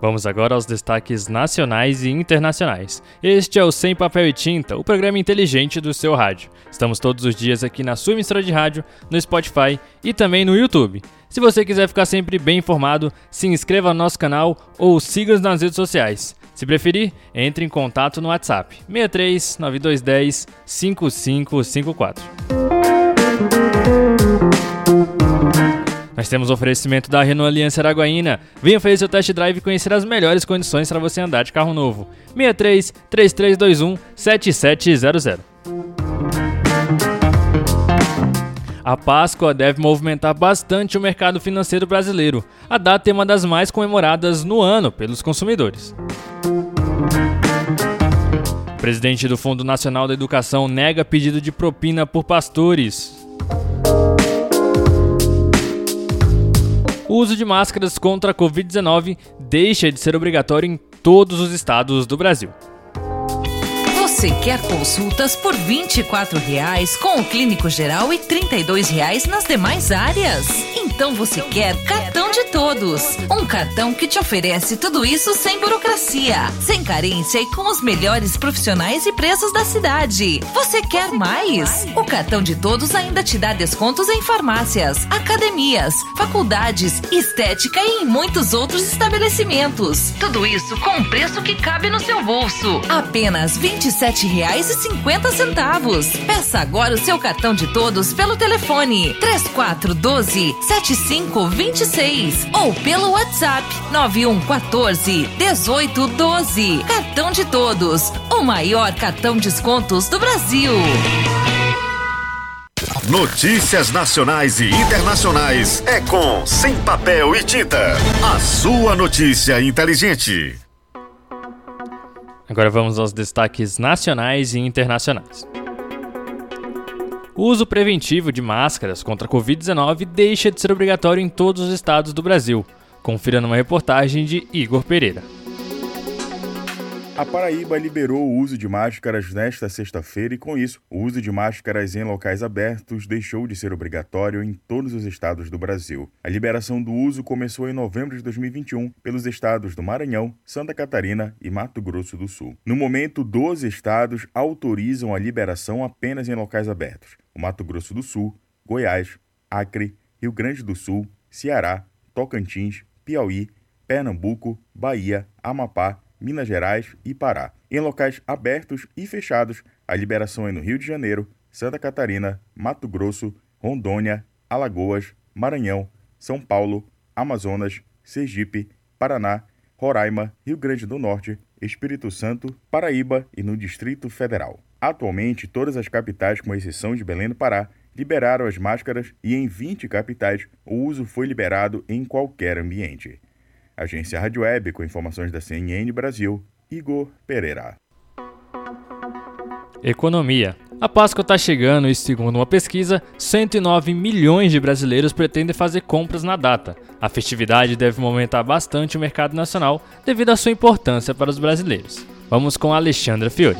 Vamos agora aos destaques nacionais e internacionais. Este é o Sem Papel e Tinta, o programa inteligente do seu rádio. Estamos todos os dias aqui na sua emissora de rádio, no Spotify e também no YouTube. Se você quiser ficar sempre bem informado, se inscreva no nosso canal ou siga-nos nas redes sociais. Se preferir, entre em contato no WhatsApp 63 9210 5554. Nós temos oferecimento da Renault Aliança Araguaína. Venha fazer seu test drive e conhecer as melhores condições para você andar de carro novo. 63 3321 7700. A Páscoa deve movimentar bastante o mercado financeiro brasileiro. A data é uma das mais comemoradas no ano pelos consumidores. O presidente do Fundo Nacional da Educação nega pedido de propina por pastores. O uso de máscaras contra a Covid-19 deixa de ser obrigatório em todos os estados do Brasil. Você quer consultas por 24 reais com o clínico geral e 32 reais nas demais áreas? Então você quer cartão de todos. Um cartão que te oferece tudo isso sem burocracia, sem carência e com os melhores profissionais e preços da cidade. Você quer mais? O cartão de todos ainda te dá descontos em farmácias, academias, faculdades, estética e em muitos outros estabelecimentos. Tudo isso com um preço que cabe no seu bolso. Apenas R$ 27,50. Peça agora o seu cartão de todos pelo telefone 3412 7526 ou pelo WhatsApp 9114 1812. Cartão de todos, o maior cartão descontos do Brasil. Notícias nacionais e internacionais é com Sem Papel e Tinta. A sua notícia inteligente. Agora vamos aos destaques nacionais e internacionais. O uso preventivo de máscaras contra a Covid-19 deixa de ser obrigatório em todos os estados do Brasil. Confira numa reportagem de Igor Pereira. A Paraíba liberou o uso de máscaras nesta sexta-feira e, com isso, o uso de máscaras em locais abertos deixou de ser obrigatório em todos os estados do Brasil. A liberação do uso começou em novembro de 2021 pelos estados do Maranhão, Santa Catarina e Mato Grosso do Sul. No momento, 12 estados autorizam a liberação apenas em locais abertos: o Mato Grosso do Sul, Goiás, Acre, Rio Grande do Sul, Ceará, Tocantins, Piauí, Pernambuco, Bahia, Amapá, Minas Gerais e Pará. Em locais abertos e fechados, a liberação é no Rio de Janeiro, Santa Catarina, Mato Grosso, Rondônia, Alagoas, Maranhão, São Paulo, Amazonas, Sergipe, Paraná, Roraima, Rio Grande do Norte, Espírito Santo, Paraíba e no Distrito Federal. Atualmente, todas as capitais, com exceção de Belém do Pará, liberaram as máscaras e em 20 capitais o uso foi liberado em qualquer ambiente. Agência Rádio Web, com informações da CNN Brasil, Igor Pereira. Economia. A Páscoa está chegando e, segundo uma pesquisa, 109 milhões de brasileiros pretendem fazer compras na data. A festividade deve movimentar bastante o mercado nacional devido à sua importância para os brasileiros. Vamos com Alexandra Fiore.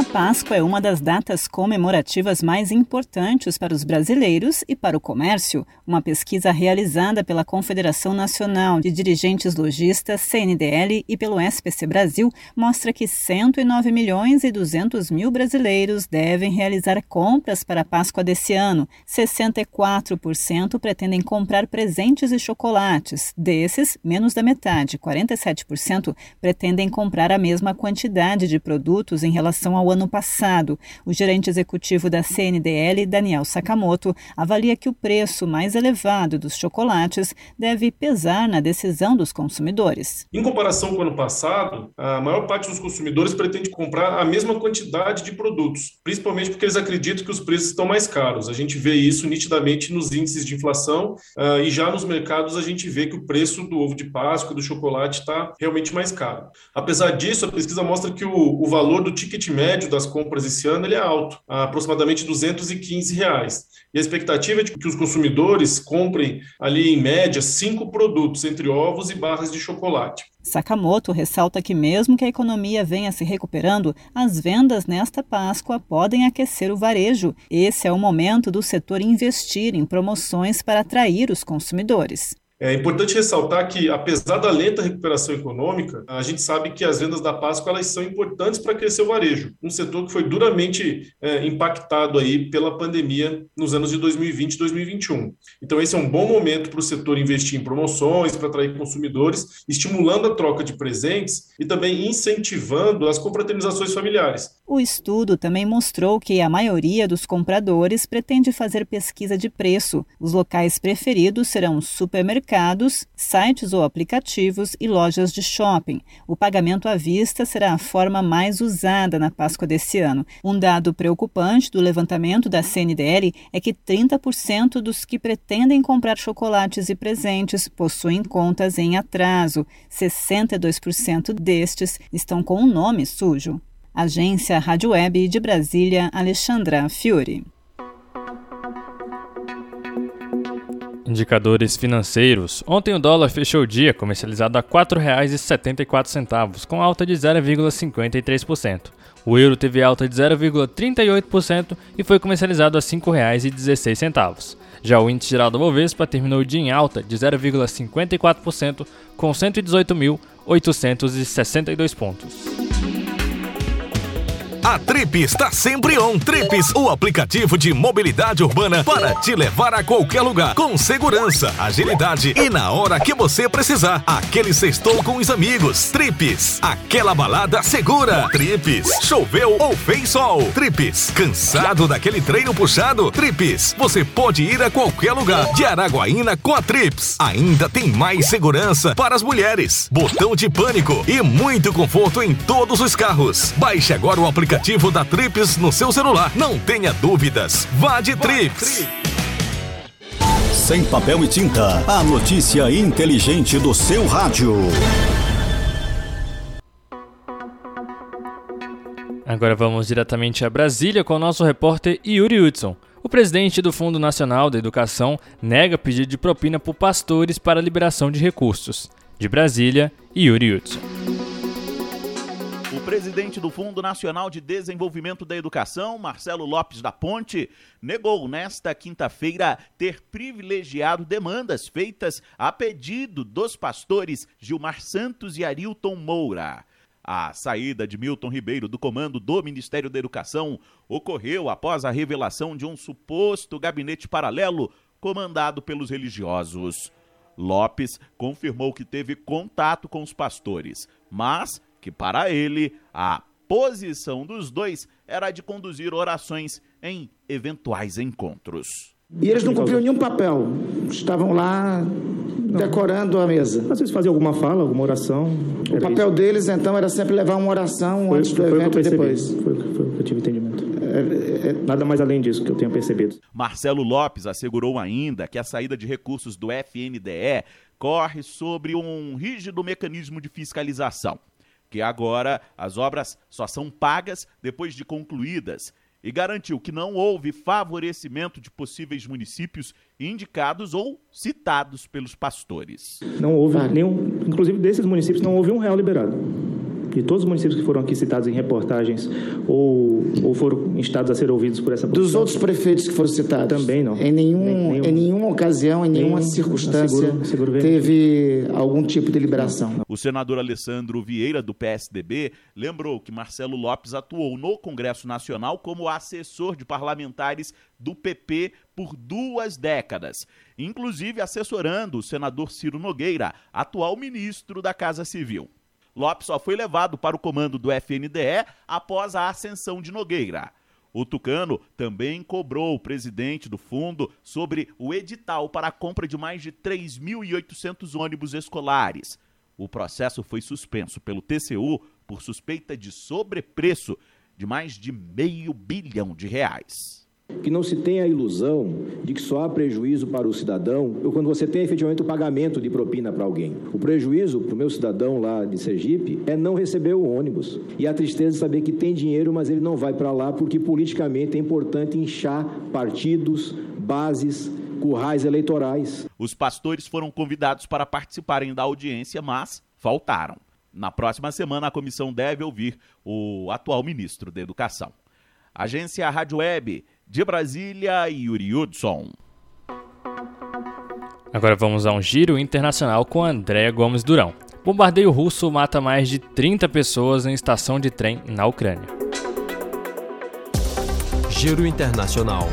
A Páscoa é uma das datas comemorativas mais importantes para os brasileiros e para o comércio. Uma pesquisa realizada pela Confederação Nacional de Dirigentes Logistas, CNDL, e pelo SPC Brasil mostra que 109 milhões e 200 mil brasileiros devem realizar compras para a Páscoa desse ano. 64% pretendem comprar presentes e chocolates. Desses, menos da metade, 47%, pretendem comprar a mesma quantidade de produtos em relação ao ano passado. O gerente executivo da CNDL, Daniel Sakamoto, avalia que o preço mais elevado dos chocolates deve pesar na decisão dos consumidores. Em comparação com o ano passado, a maior parte dos consumidores pretende comprar a mesma quantidade de produtos, principalmente porque eles acreditam que os preços estão mais caros. A gente vê isso nitidamente nos índices de inflação uh, e já nos mercados a gente vê que o preço do ovo de Páscoa do chocolate está realmente mais caro. Apesar disso, a pesquisa mostra que o, o valor do ticket médio médio das compras esse ano ele é alto, aproximadamente 215 reais. E a expectativa é de que os consumidores comprem ali em média cinco produtos, entre ovos e barras de chocolate. Sakamoto ressalta que, mesmo que a economia venha se recuperando, as vendas nesta Páscoa podem aquecer o varejo. Esse é o momento do setor investir em promoções para atrair os consumidores. É importante ressaltar que, apesar da lenta recuperação econômica, a gente sabe que as vendas da Páscoa elas são importantes para crescer o varejo, um setor que foi duramente é, impactado aí pela pandemia nos anos de 2020 e 2021. Então, esse é um bom momento para o setor investir em promoções, para atrair consumidores, estimulando a troca de presentes e também incentivando as confraternizações familiares. O estudo também mostrou que a maioria dos compradores pretende fazer pesquisa de preço. Os locais preferidos serão supermercados, sites ou aplicativos e lojas de shopping. O pagamento à vista será a forma mais usada na Páscoa desse ano. Um dado preocupante do levantamento da CNDL é que 30% dos que pretendem comprar chocolates e presentes possuem contas em atraso. 62% destes estão com o nome sujo. Agência Rádio Web de Brasília, Alexandra Fiore. Indicadores financeiros. Ontem o dólar fechou o dia comercializado a R$ 4,74, com alta de 0,53%. O euro teve alta de 0,38% e foi comercializado a R$ 5,16. Já o índice geral do Bovespa terminou o dia em alta de 0,54%, com 118.862 pontos. A Trip está sempre on. Trips, o aplicativo de mobilidade urbana para te levar a qualquer lugar com segurança, agilidade e na hora que você precisar. Aquele sextou com os amigos. Trips, aquela balada segura. Trips, choveu ou fez sol. Trips, cansado daquele treino puxado? Trips, você pode ir a qualquer lugar de Araguaína com a Trips. Ainda tem mais segurança para as mulheres, botão de pânico e muito conforto em todos os carros. Baixe agora o aplicativo aplicativo da Trips no seu celular. Não tenha dúvidas. Vá de Trips. Sem papel e tinta. A notícia inteligente do seu rádio. Agora vamos diretamente a Brasília com o nosso repórter Yuri Hudson. O presidente do Fundo Nacional da Educação nega pedido de propina por pastores para liberação de recursos. De Brasília, Yuri Hudson. O presidente do Fundo Nacional de Desenvolvimento da Educação, Marcelo Lopes da Ponte, negou nesta quinta-feira ter privilegiado demandas feitas a pedido dos pastores Gilmar Santos e Arilton Moura. A saída de Milton Ribeiro do comando do Ministério da Educação ocorreu após a revelação de um suposto gabinete paralelo comandado pelos religiosos. Lopes confirmou que teve contato com os pastores, mas que para ele a posição dos dois era de conduzir orações em eventuais encontros. E eles não cumpriam nenhum papel, estavam lá decorando a mesa. Às vezes faziam alguma fala, alguma oração. O papel isso. deles, então, era sempre levar uma oração foi, antes do evento e depois. Foi, foi o que eu tive entendimento. É, é, nada mais além disso que eu tenho percebido. Marcelo Lopes assegurou ainda que a saída de recursos do FNDE corre sobre um rígido mecanismo de fiscalização que agora as obras só são pagas depois de concluídas e garantiu que não houve favorecimento de possíveis municípios indicados ou citados pelos pastores. Não houve nenhum, inclusive desses municípios não houve um real liberado de todos os municípios que foram aqui citados em reportagens ou, ou foram instados a ser ouvidos por essa posição? Dos outros prefeitos que foram citados? Também não. Em, nenhum, nenhum, em nenhuma ocasião, em nenhuma nenhum, circunstância, seguro, seguro teve algum tipo de liberação. O senador Alessandro Vieira, do PSDB, lembrou que Marcelo Lopes atuou no Congresso Nacional como assessor de parlamentares do PP por duas décadas, inclusive assessorando o senador Ciro Nogueira, atual ministro da Casa Civil. Lopes só foi levado para o comando do FNDE após a ascensão de Nogueira. O Tucano também cobrou o presidente do fundo sobre o edital para a compra de mais de 3.800 ônibus escolares. O processo foi suspenso pelo TCU por suspeita de sobrepreço de mais de meio bilhão de reais. Que não se tenha a ilusão de que só há prejuízo para o cidadão quando você tem efetivamente o pagamento de propina para alguém. O prejuízo para o meu cidadão lá de Sergipe é não receber o ônibus. E a tristeza de saber que tem dinheiro, mas ele não vai para lá porque politicamente é importante inchar partidos, bases, currais eleitorais. Os pastores foram convidados para participarem da audiência, mas faltaram. Na próxima semana, a comissão deve ouvir o atual ministro da Educação. Agência Rádio Web de Brasília, Yuri Hudson. Agora vamos a um giro internacional com Andréa Gomes Durão. Bombardeio russo mata mais de 30 pessoas em estação de trem na Ucrânia. Giro Internacional.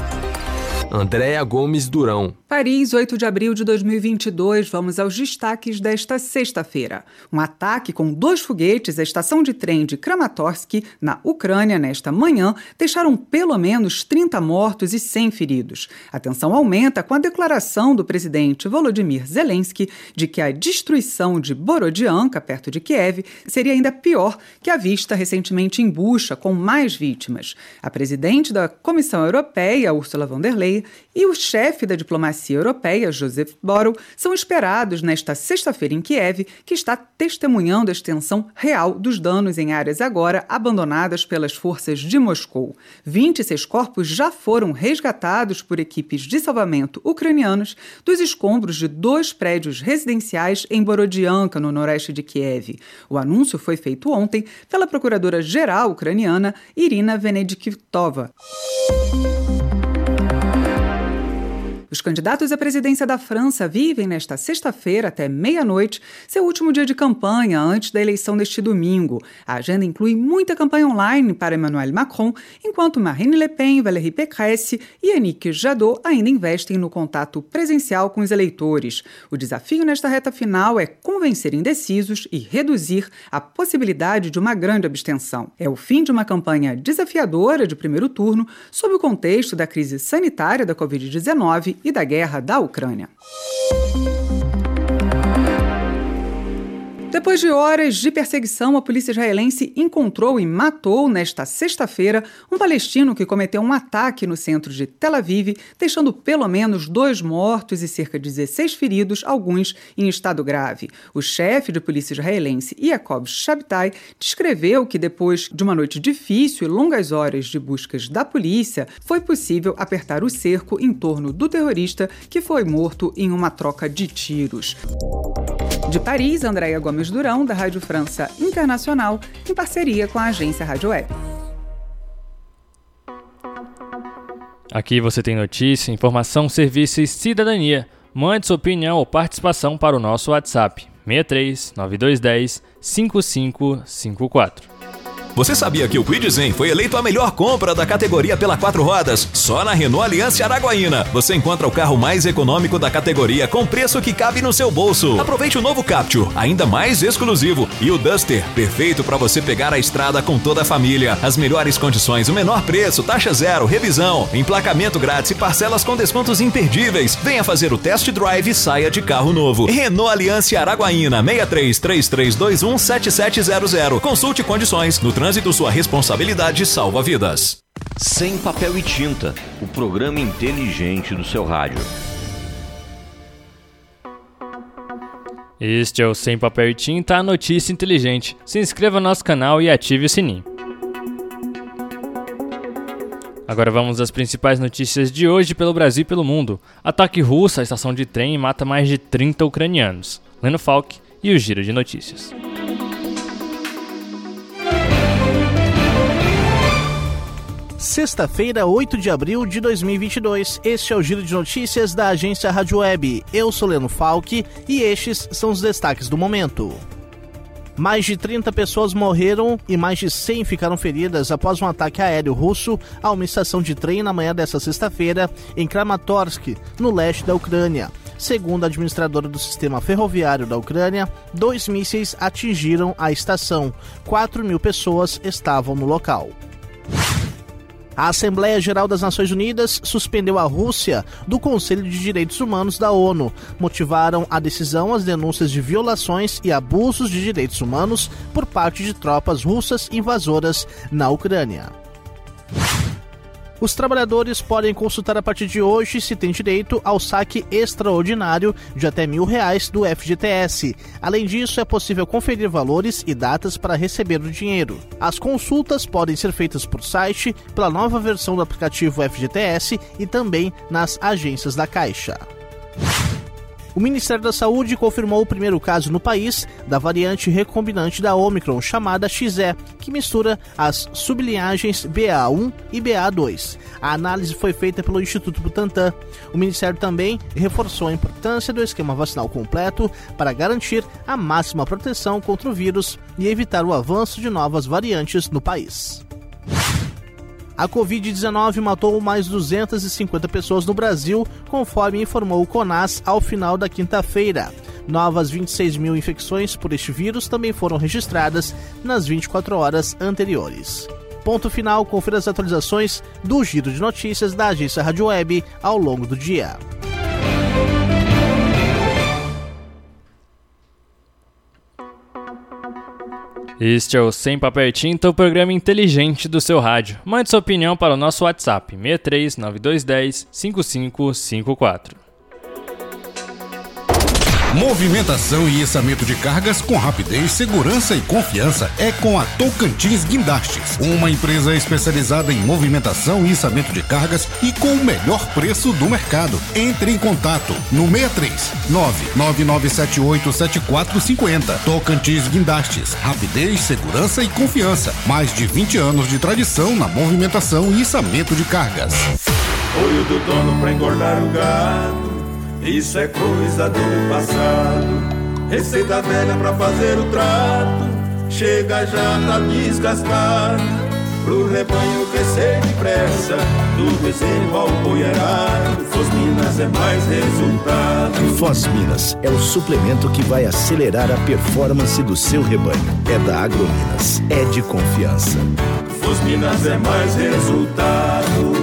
Andréa Gomes Durão. Paris, 8 de abril de 2022. Vamos aos destaques desta sexta-feira. Um ataque com dois foguetes à estação de trem de Kramatorsk, na Ucrânia, nesta manhã, deixaram pelo menos 30 mortos e 100 feridos. A tensão aumenta com a declaração do presidente Volodymyr Zelensky de que a destruição de Borodianka, perto de Kiev, seria ainda pior que a vista recentemente em Bucha, com mais vítimas. A presidente da Comissão Europeia, Ursula von der Leyen, e o chefe da diplomacia europeia, Joseph Borrell, são esperados nesta sexta-feira em Kiev, que está testemunhando a extensão real dos danos em áreas agora abandonadas pelas forças de Moscou. 26 corpos já foram resgatados por equipes de salvamento ucranianos dos escombros de dois prédios residenciais em Borodianka, no noroeste de Kiev. O anúncio foi feito ontem pela procuradora-geral ucraniana Irina Venediktova. Os candidatos à presidência da França vivem nesta sexta-feira até meia-noite seu último dia de campanha antes da eleição deste domingo. A agenda inclui muita campanha online para Emmanuel Macron, enquanto Marine Le Pen, Valérie Pécresse e Yannick Jadot ainda investem no contato presencial com os eleitores. O desafio nesta reta final é convencer indecisos e reduzir a possibilidade de uma grande abstenção. É o fim de uma campanha desafiadora de primeiro turno sob o contexto da crise sanitária da Covid-19 e da guerra da Ucrânia. Depois de horas de perseguição, a polícia israelense encontrou e matou nesta sexta-feira um palestino que cometeu um ataque no centro de Tel Aviv, deixando pelo menos dois mortos e cerca de 16 feridos, alguns em estado grave. O chefe de polícia israelense, Yaakov Shabtai, descreveu que depois de uma noite difícil e longas horas de buscas da polícia, foi possível apertar o cerco em torno do terrorista que foi morto em uma troca de tiros. De Paris, Andréia Gomes Durão, da Rádio França Internacional, em parceria com a agência Rádio Web. Aqui você tem notícia, informação, serviço e cidadania. Mande sua opinião ou participação para o nosso WhatsApp 63 9210 5554. Você sabia que o Quid Zen foi eleito a melhor compra da categoria pela quatro rodas? Só na Renault Aliança Araguaína. Você encontra o carro mais econômico da categoria com preço que cabe no seu bolso. Aproveite o novo Capture, ainda mais exclusivo, e o Duster, perfeito para você pegar a estrada com toda a família. As melhores condições, o menor preço, taxa zero, revisão, emplacamento grátis e parcelas com descontos imperdíveis. Venha fazer o test drive e saia de carro novo. Renault Aliança Araguaína 633321 7700. Consulte condições no trânsito trânsito, sua responsabilidade salva vidas. Sem papel e tinta, o programa inteligente do seu rádio. Este é o Sem Papel e Tinta, a notícia inteligente. Se inscreva no nosso canal e ative o sininho. Agora vamos às principais notícias de hoje pelo Brasil e pelo mundo. Ataque russo à estação de trem mata mais de 30 ucranianos. Leno Falk e o Giro de Notícias. Sexta-feira, 8 de abril de 2022. Este é o Giro de Notícias da agência Rádio Web. Eu sou Leno Falck e estes são os destaques do momento. Mais de 30 pessoas morreram e mais de 100 ficaram feridas após um ataque aéreo russo a uma estação de trem na manhã desta sexta-feira em Kramatorsk, no leste da Ucrânia. Segundo a administradora do sistema ferroviário da Ucrânia, dois mísseis atingiram a estação. 4 mil pessoas estavam no local. A Assembleia Geral das Nações Unidas suspendeu a Rússia do Conselho de Direitos Humanos da ONU. Motivaram a decisão as denúncias de violações e abusos de direitos humanos por parte de tropas russas invasoras na Ucrânia. Os trabalhadores podem consultar a partir de hoje se tem direito ao saque extraordinário de até mil reais do FGTS. Além disso, é possível conferir valores e datas para receber o dinheiro. As consultas podem ser feitas por site, pela nova versão do aplicativo FGTS e também nas agências da Caixa. O Ministério da Saúde confirmou o primeiro caso no país da variante recombinante da Omicron, chamada XE, que mistura as sublinhagens BA1 e BA2. A análise foi feita pelo Instituto Butantan. O Ministério também reforçou a importância do esquema vacinal completo para garantir a máxima proteção contra o vírus e evitar o avanço de novas variantes no país. A Covid-19 matou mais 250 pessoas no Brasil, conforme informou o CONAS ao final da quinta-feira. Novas 26 mil infecções por este vírus também foram registradas nas 24 horas anteriores. Ponto final, confira as atualizações do Giro de Notícias da agência Rádio Web ao longo do dia. Este é o Sem Papel e Tinta, o programa inteligente do seu rádio. Mande sua opinião para o nosso WhatsApp 63 9210 5554. Movimentação e içamento de cargas com rapidez, segurança e confiança é com a Tocantins Guindastes, uma empresa especializada em movimentação e içamento de cargas e com o melhor preço do mercado. Entre em contato no 63 999787450. Tocantins Guindastes, rapidez, segurança e confiança. Mais de 20 anos de tradição na movimentação e içamento de cargas. Olho do dono pra engordar o gado. Isso é coisa do passado. Receita velha pra fazer o trato. Chega já tá desgastado. Pro rebanho crescer depressa. Do bezerro ao boiarado. Fosminas é mais resultado. Fosminas é o suplemento que vai acelerar a performance do seu rebanho. É da Agrominas. É de confiança. Fosminas é mais resultado.